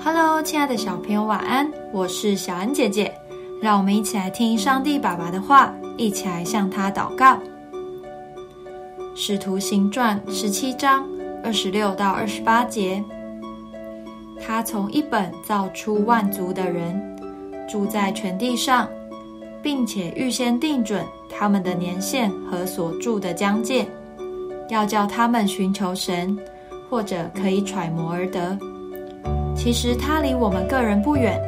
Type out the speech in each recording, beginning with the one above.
Hello，亲爱的小朋友，晚安！我是小恩姐姐，让我们一起来听上帝爸爸的话，一起来向他祷告。使徒行传十七章二十六到二十八节，他从一本造出万族的人，住在全地上，并且预先定准他们的年限和所住的疆界，要叫他们寻求神，或者可以揣摩而得。其实他离我们个人不远，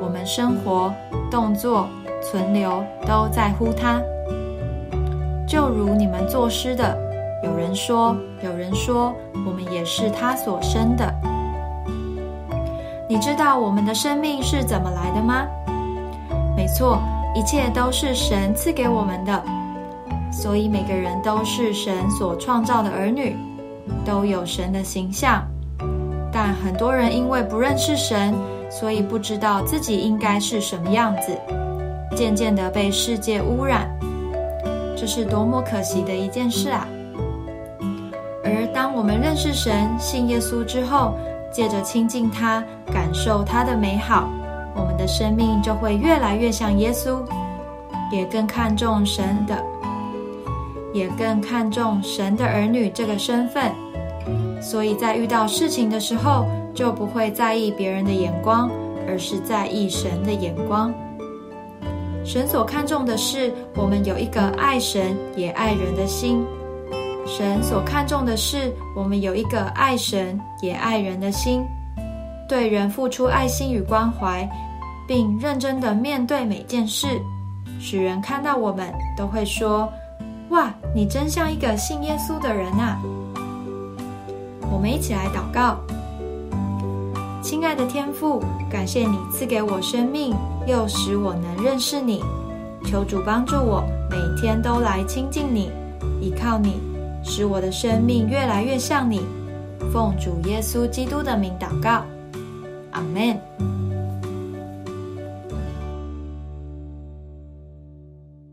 我们生活、动作、存留都在乎他。就如你们作诗的，有人说，有人说，我们也是他所生的。你知道我们的生命是怎么来的吗？没错，一切都是神赐给我们的，所以每个人都是神所创造的儿女，都有神的形象。但很多人因为不认识神，所以不知道自己应该是什么样子，渐渐的被世界污染，这是多么可惜的一件事啊！而当我们认识神、信耶稣之后，借着亲近他、感受他的美好，我们的生命就会越来越像耶稣，也更看重神的，也更看重神的儿女这个身份。所以在遇到事情的时候，就不会在意别人的眼光，而是在意神的眼光。神所看重的是我们有一个爱神也爱人的心。神所看重的是我们有一个爱神也爱人的心，对人付出爱心与关怀，并认真的面对每件事，使人看到我们都会说：“哇，你真像一个信耶稣的人啊！”我们一起来祷告，亲爱的天父，感谢你赐给我生命，又使我能认识你。求主帮助我，每天都来亲近你，依靠你，使我的生命越来越像你。奉主耶稣基督的名祷告，阿门。